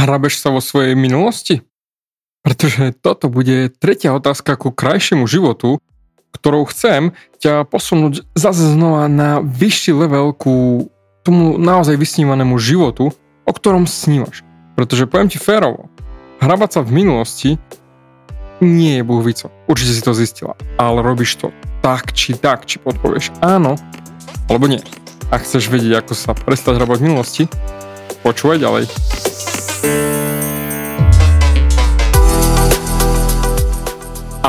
Hrabeš sa vo svojej minulosti? Pretože toto bude tretia otázka ku krajšiemu životu, ktorou chcem ťa posunúť zase znova na vyšší level ku tomu naozaj vysnívanému životu, o ktorom snívaš. Pretože poviem ti férovo, hrabať sa v minulosti nie je buhvico. Určite si to zistila. Ale robíš to tak či tak, či odpovieš áno, alebo nie. Ak chceš vedieť, ako sa prestať hrabať v minulosti, počúvaj ďalej.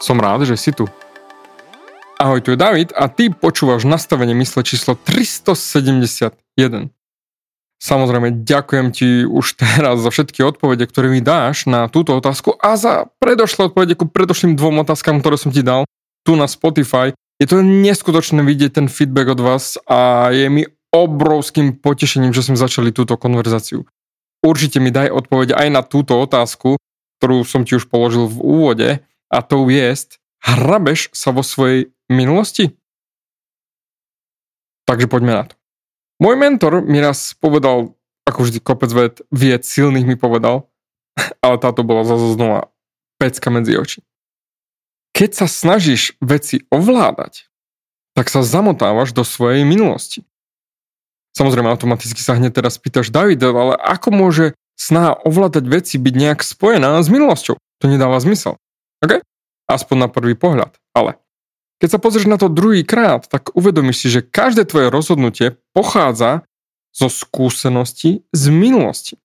Som rád, že si tu. Ahoj, tu je David a ty počúvaš nastavenie mysle číslo 371. Samozrejme, ďakujem ti už teraz za všetky odpovede, ktoré mi dáš na túto otázku a za predošlé odpovede ku predošlým dvom otázkam, ktoré som ti dal tu na Spotify. Je to neskutočné vidieť ten feedback od vás a je mi obrovským potešením, že sme začali túto konverzáciu určite mi daj odpoveď aj na túto otázku, ktorú som ti už položil v úvode a to je, hrabeš sa vo svojej minulosti? Takže poďme na to. Môj mentor mi raz povedal, ako vždy kopec ved, vied silných mi povedal, ale táto bola zase znova pecka medzi oči. Keď sa snažíš veci ovládať, tak sa zamotávaš do svojej minulosti. Samozrejme, automaticky sa hneď teraz pýtaš, David, ale ako môže snaha ovládať veci byť nejak spojená s minulosťou? To nedáva zmysel. OK? Aspoň na prvý pohľad. Ale keď sa pozrieš na to druhý krát, tak uvedomíš si, že každé tvoje rozhodnutie pochádza zo skúseností z minulosti.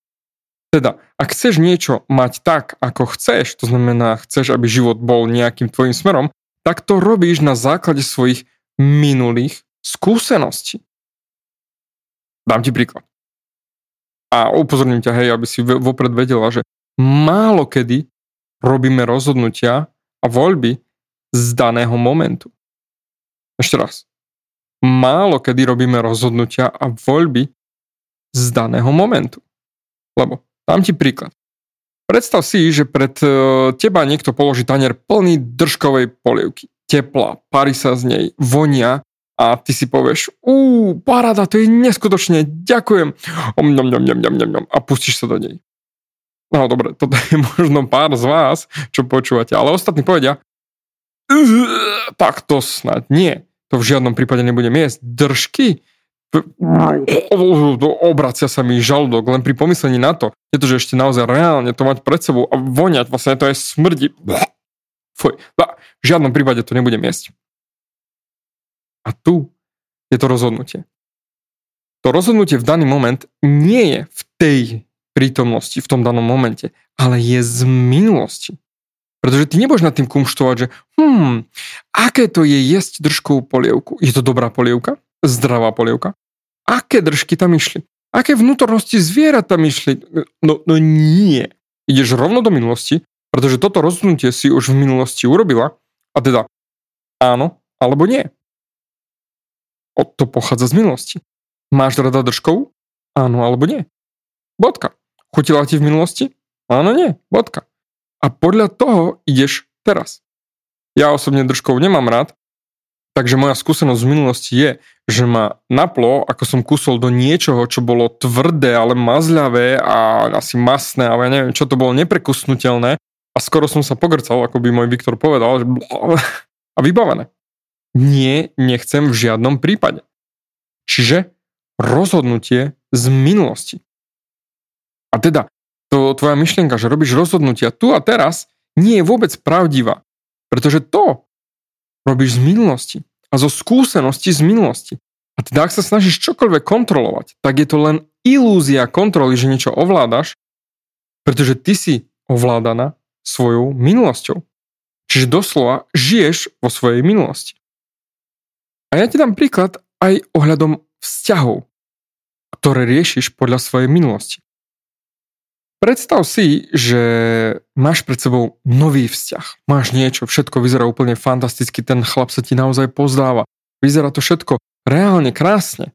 Teda, ak chceš niečo mať tak, ako chceš, to znamená, chceš, aby život bol nejakým tvojim smerom, tak to robíš na základe svojich minulých skúseností. Dám ti príklad. A upozorním ťa, hej, aby si vopred vedela, že málo kedy robíme rozhodnutia a voľby z daného momentu. Ešte raz. Málo kedy robíme rozhodnutia a voľby z daného momentu. Lebo, dám ti príklad. Predstav si, že pred e, teba niekto položí tanier plný držkovej polievky. Tepla, parí sa z nej, vonia a ty si povieš, ú, paráda, to je neskutočne, ďakujem. Om, nom, nom, nom, nom, nom, a pustíš sa do nej. No dobre, toto je možno pár z vás, čo počúvate, ale ostatní povedia, tak to snad nie. To v žiadnom prípade nebudem jesť. Držky? Obracia sa mi žalúdok len pri pomyslení na to. Je to, že ešte naozaj reálne to mať pred sebou a voňať, vlastne to je smrdi. Fuj. V žiadnom prípade to nebudem jesť. A tu je to rozhodnutie. To rozhodnutie v daný moment nie je v tej prítomnosti, v tom danom momente, ale je z minulosti. Pretože ty nebudeš nad tým kumštovať, že hmm, aké to je jesť držkovú polievku. Je to dobrá polievka? Zdravá polievka? Aké držky tam išli? Aké vnútornosti zvierat tam išli? No, no nie. Ideš rovno do minulosti, pretože toto rozhodnutie si už v minulosti urobila a teda áno alebo nie. To pochádza z minulosti. Máš rada držkovú? Áno alebo nie. Bodka. Chutila ti v minulosti? Áno, nie. Bodka. A podľa toho ideš teraz. Ja osobne držkov nemám rád, takže moja skúsenosť z minulosti je, že ma naplo, ako som kusol do niečoho, čo bolo tvrdé, ale mazľavé a asi masné, ale ja neviem, čo to bolo neprekusnutelné a skoro som sa pogrcal, ako by môj Viktor povedal, že a vybavené. Nie, nechcem v žiadnom prípade. Čiže rozhodnutie z minulosti. A teda, to tvoja myšlienka, že robíš rozhodnutia tu a teraz, nie je vôbec pravdivá. Pretože to robíš z minulosti a zo skúsenosti z minulosti. A teda ak sa snažíš čokoľvek kontrolovať, tak je to len ilúzia kontroly, že niečo ovládaš, pretože ty si ovládaná svojou minulosťou. Čiže doslova žiješ vo svojej minulosti. A ja ti dám príklad aj ohľadom vzťahov, ktoré riešiš podľa svojej minulosti. Predstav si, že máš pred sebou nový vzťah. Máš niečo, všetko vyzerá úplne fantasticky, ten chlap sa ti naozaj pozdáva. Vyzerá to všetko reálne krásne.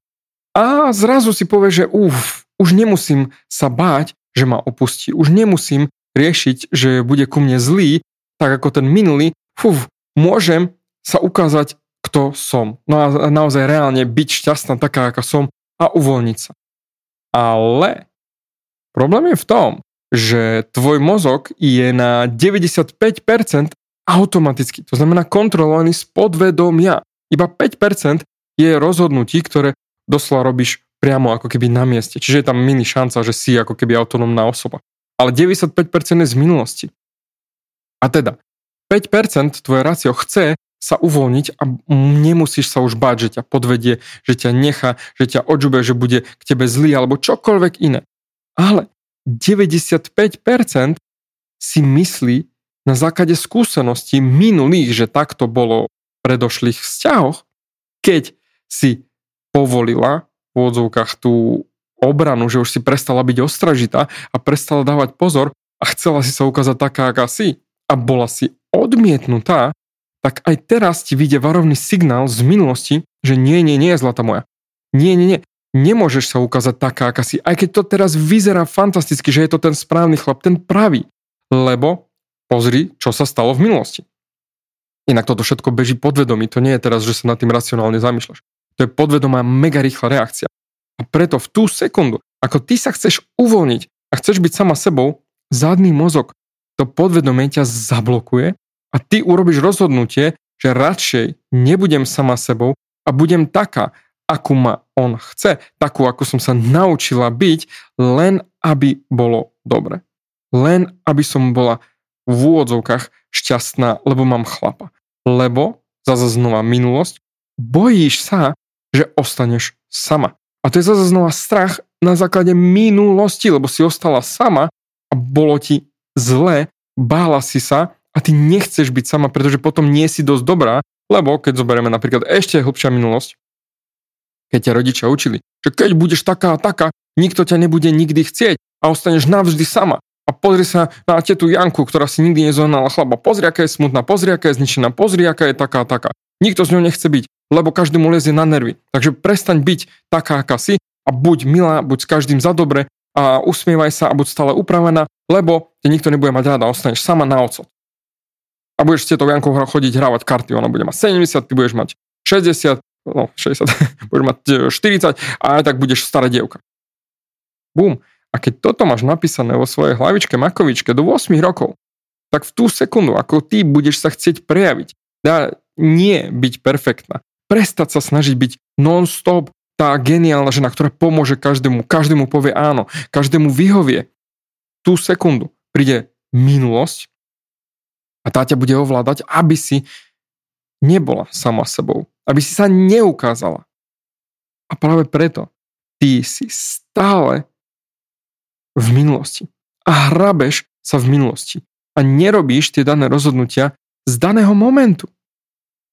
A zrazu si povie, že uf, už nemusím sa báť, že ma opustí. Už nemusím riešiť, že bude ku mne zlý, tak ako ten minulý. Fuf, môžem sa ukázať, kto som. No a naozaj reálne byť šťastná taká, ako som a uvoľniť sa. Ale Problém je v tom, že tvoj mozog je na 95% automaticky, to znamená kontrolovaný z podvedomia. Iba 5% je rozhodnutí, ktoré doslova robíš priamo ako keby na mieste. Čiže je tam mini šanca, že si ako keby autonómna osoba. Ale 95% je z minulosti. A teda, 5% tvoje rácio chce sa uvoľniť a nemusíš sa už báť, že ťa podvedie, že ťa nechá, že ťa odžube, že bude k tebe zlý alebo čokoľvek iné. Ale 95% si myslí na základe skúseností minulých, že takto bolo v predošlých vzťahoch, keď si povolila v odzovkách tú obranu, že už si prestala byť ostražitá a prestala dávať pozor a chcela si sa ukázať taká, aká si a bola si odmietnutá, tak aj teraz ti vyjde varovný signál z minulosti, že nie, nie, nie, zlata moja. Nie, nie, nie nemôžeš sa ukázať taká, aká si, aj keď to teraz vyzerá fantasticky, že je to ten správny chlap, ten pravý. Lebo pozri, čo sa stalo v minulosti. Inak toto všetko beží podvedomí, to nie je teraz, že sa nad tým racionálne zamýšľaš. To je podvedomá mega rýchla reakcia. A preto v tú sekundu, ako ty sa chceš uvoľniť a chceš byť sama sebou, zadný mozog, to podvedomie ťa zablokuje a ty urobíš rozhodnutie, že radšej nebudem sama sebou a budem taká, akú ma on chce, takú, ako som sa naučila byť, len aby bolo dobre. Len aby som bola v úvodzovkách šťastná, lebo mám chlapa. Lebo, zase znova minulosť, bojíš sa, že ostaneš sama. A to je zase znova strach na základe minulosti, lebo si ostala sama a bolo ti zle, bála si sa a ty nechceš byť sama, pretože potom nie si dosť dobrá, lebo keď zoberieme napríklad ešte hlbšia minulosť, keď ťa rodičia učili, že keď budeš taká a taká, nikto ťa nebude nikdy chcieť a ostaneš navždy sama. A pozri sa na tetu Janku, ktorá si nikdy nezohnala chlaba. Pozri, aká je smutná, pozri, aká je zničená, pozri, aká je taká a taká. Nikto s ňou nechce byť, lebo každý mu lezie na nervy. Takže prestaň byť taká, aká si a buď milá, buď s každým za dobre a usmievaj sa a buď stále upravená, lebo ťa nikto nebude mať ráda a ostaneš sama na ocot. A budeš s tetou Jankou chodiť hravať karty, ona bude mať 70, ty budeš mať 60 no 60, budeš mať 40 e, a aj tak budeš stará dievka. Bum. A keď toto máš napísané vo svojej hlavičke, makovičke do 8 rokov, tak v tú sekundu, ako ty budeš sa chcieť prejaviť, dá nie byť perfektná, prestať sa snažiť byť non-stop tá geniálna žena, ktorá pomôže každému, každému povie áno, každému vyhovie. Tú sekundu príde minulosť a tá ťa bude ovládať, aby si nebola sama sebou aby si sa neukázala. A práve preto ty si stále v minulosti. A hrabeš sa v minulosti. A nerobíš tie dané rozhodnutia z daného momentu.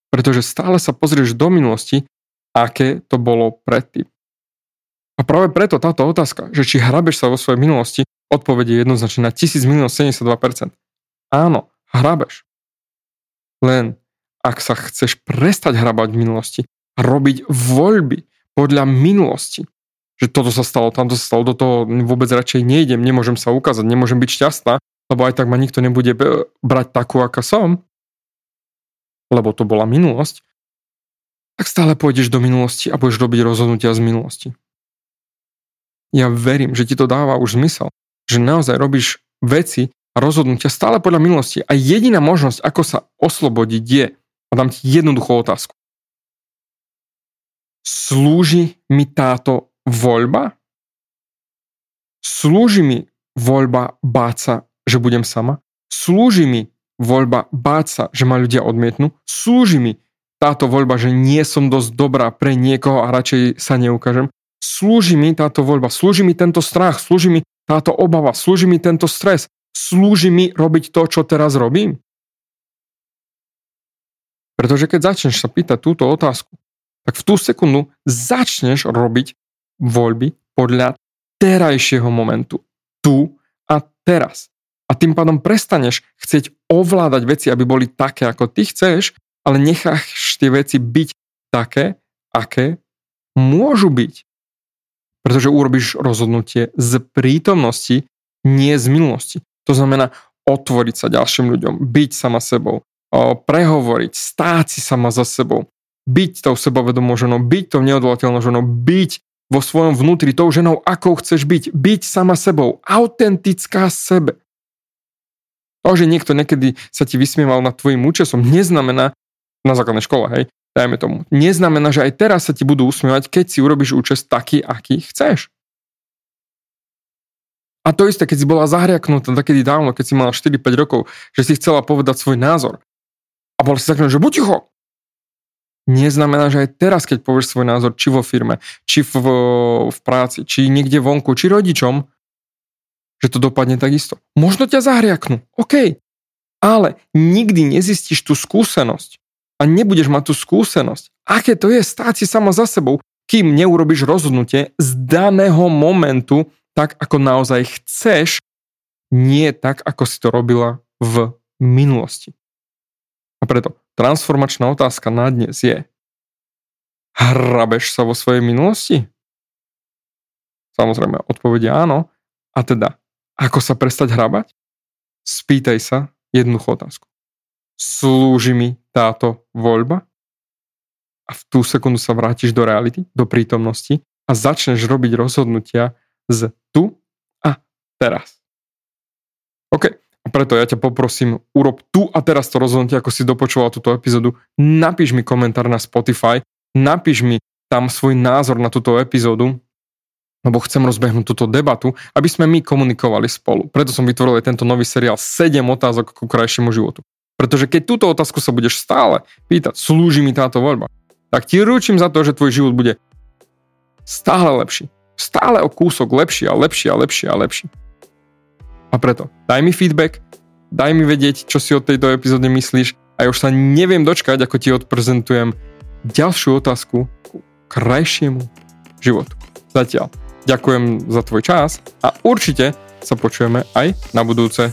Pretože stále sa pozrieš do minulosti, aké to bolo predtým. A práve preto táto otázka, že či hrabeš sa vo svojej minulosti, odpovede je jednoznačne na 1000 minus 72%. Áno, hrabeš. Len ak sa chceš prestať hrabať v minulosti a robiť voľby podľa minulosti, že toto sa stalo, tamto sa stalo, do toho vôbec radšej nejdem, nemôžem sa ukázať, nemôžem byť šťastná, lebo aj tak ma nikto nebude brať takú, aká som, lebo to bola minulosť, tak stále pôjdeš do minulosti a budeš robiť rozhodnutia z minulosti. Ja verím, že ti to dáva už zmysel, že naozaj robíš veci a rozhodnutia stále podľa minulosti. A jediná možnosť, ako sa oslobodiť je a dám ti jednoduchú otázku. Slúži mi táto voľba? Slúži mi voľba báť sa, že budem sama? Slúži mi voľba báť sa, že ma ľudia odmietnú, slúži mi táto voľba, že nie som dosť dobrá pre niekoho a radšej sa neukážem, slúži mi táto voľba, slúži mi tento strach, slúži mi táto obava, slúži mi tento stres, slúži mi robiť to, čo teraz robím? Pretože keď začneš sa pýtať túto otázku, tak v tú sekundu začneš robiť voľby podľa terajšieho momentu. Tu a teraz. A tým pádom prestaneš chcieť ovládať veci, aby boli také, ako ty chceš, ale necháš tie veci byť také, aké môžu byť. Pretože urobíš rozhodnutie z prítomnosti, nie z minulosti. To znamená otvoriť sa ďalším ľuďom, byť sama sebou, prehovoriť, stáť si sama za sebou, byť tou sebavedomou ženou, byť tou neodvolateľnou ženou, byť vo svojom vnútri tou ženou, akou chceš byť, byť sama sebou, autentická sebe. To, že niekto niekedy sa ti vysmieval nad tvojim účesom, neznamená, na základnej škole, hej, dajme tomu, neznamená, že aj teraz sa ti budú usmievať, keď si urobíš účest taký, aký chceš. A to isté, keď si bola zahriaknutá takedy dávno, keď si mala 4-5 rokov, že si chcela povedať svoj názor. A bol si taký, že buď ticho. Neznamená, že aj teraz, keď povieš svoj názor, či vo firme, či v, v práci, či niekde vonku, či rodičom, že to dopadne takisto. Možno ťa zahriaknú, OK. Ale nikdy nezistíš tú skúsenosť, a nebudeš mať tú skúsenosť, aké to je stáť si sama za sebou, kým neurobiš rozhodnutie z daného momentu tak, ako naozaj chceš, nie tak, ako si to robila v minulosti. A preto transformačná otázka na dnes je, hrabeš sa vo svojej minulosti? Samozrejme, odpovede áno. A teda, ako sa prestať hrabať? Spýtaj sa jednoduchú otázku slúži mi táto voľba? A v tú sekundu sa vrátiš do reality, do prítomnosti a začneš robiť rozhodnutia z tu a teraz. OK, preto ja ťa poprosím, urob tu a teraz to rozhodnutie, ako si dopočúval túto epizódu. Napíš mi komentár na Spotify, napíš mi tam svoj názor na túto epizódu, lebo chcem rozbehnúť túto debatu, aby sme my komunikovali spolu. Preto som vytvoril aj tento nový seriál 7 otázok ku krajšiemu životu. Pretože keď túto otázku sa budeš stále pýtať, slúži mi táto voľba, tak ti ručím za to, že tvoj život bude stále lepší. Stále o kúsok lepší a lepší a lepší a lepší. A preto daj mi feedback, daj mi vedieť, čo si o tejto epizóde myslíš a ja už sa neviem dočkať, ako ti odprezentujem ďalšiu otázku ku krajšiemu životu. Zatiaľ ďakujem za tvoj čas a určite sa počujeme aj na budúce.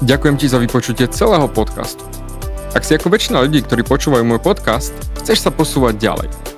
Ďakujem ti za vypočutie celého podcastu. Ak si ako väčšina ľudí, ktorí počúvajú môj podcast, chceš sa posúvať ďalej.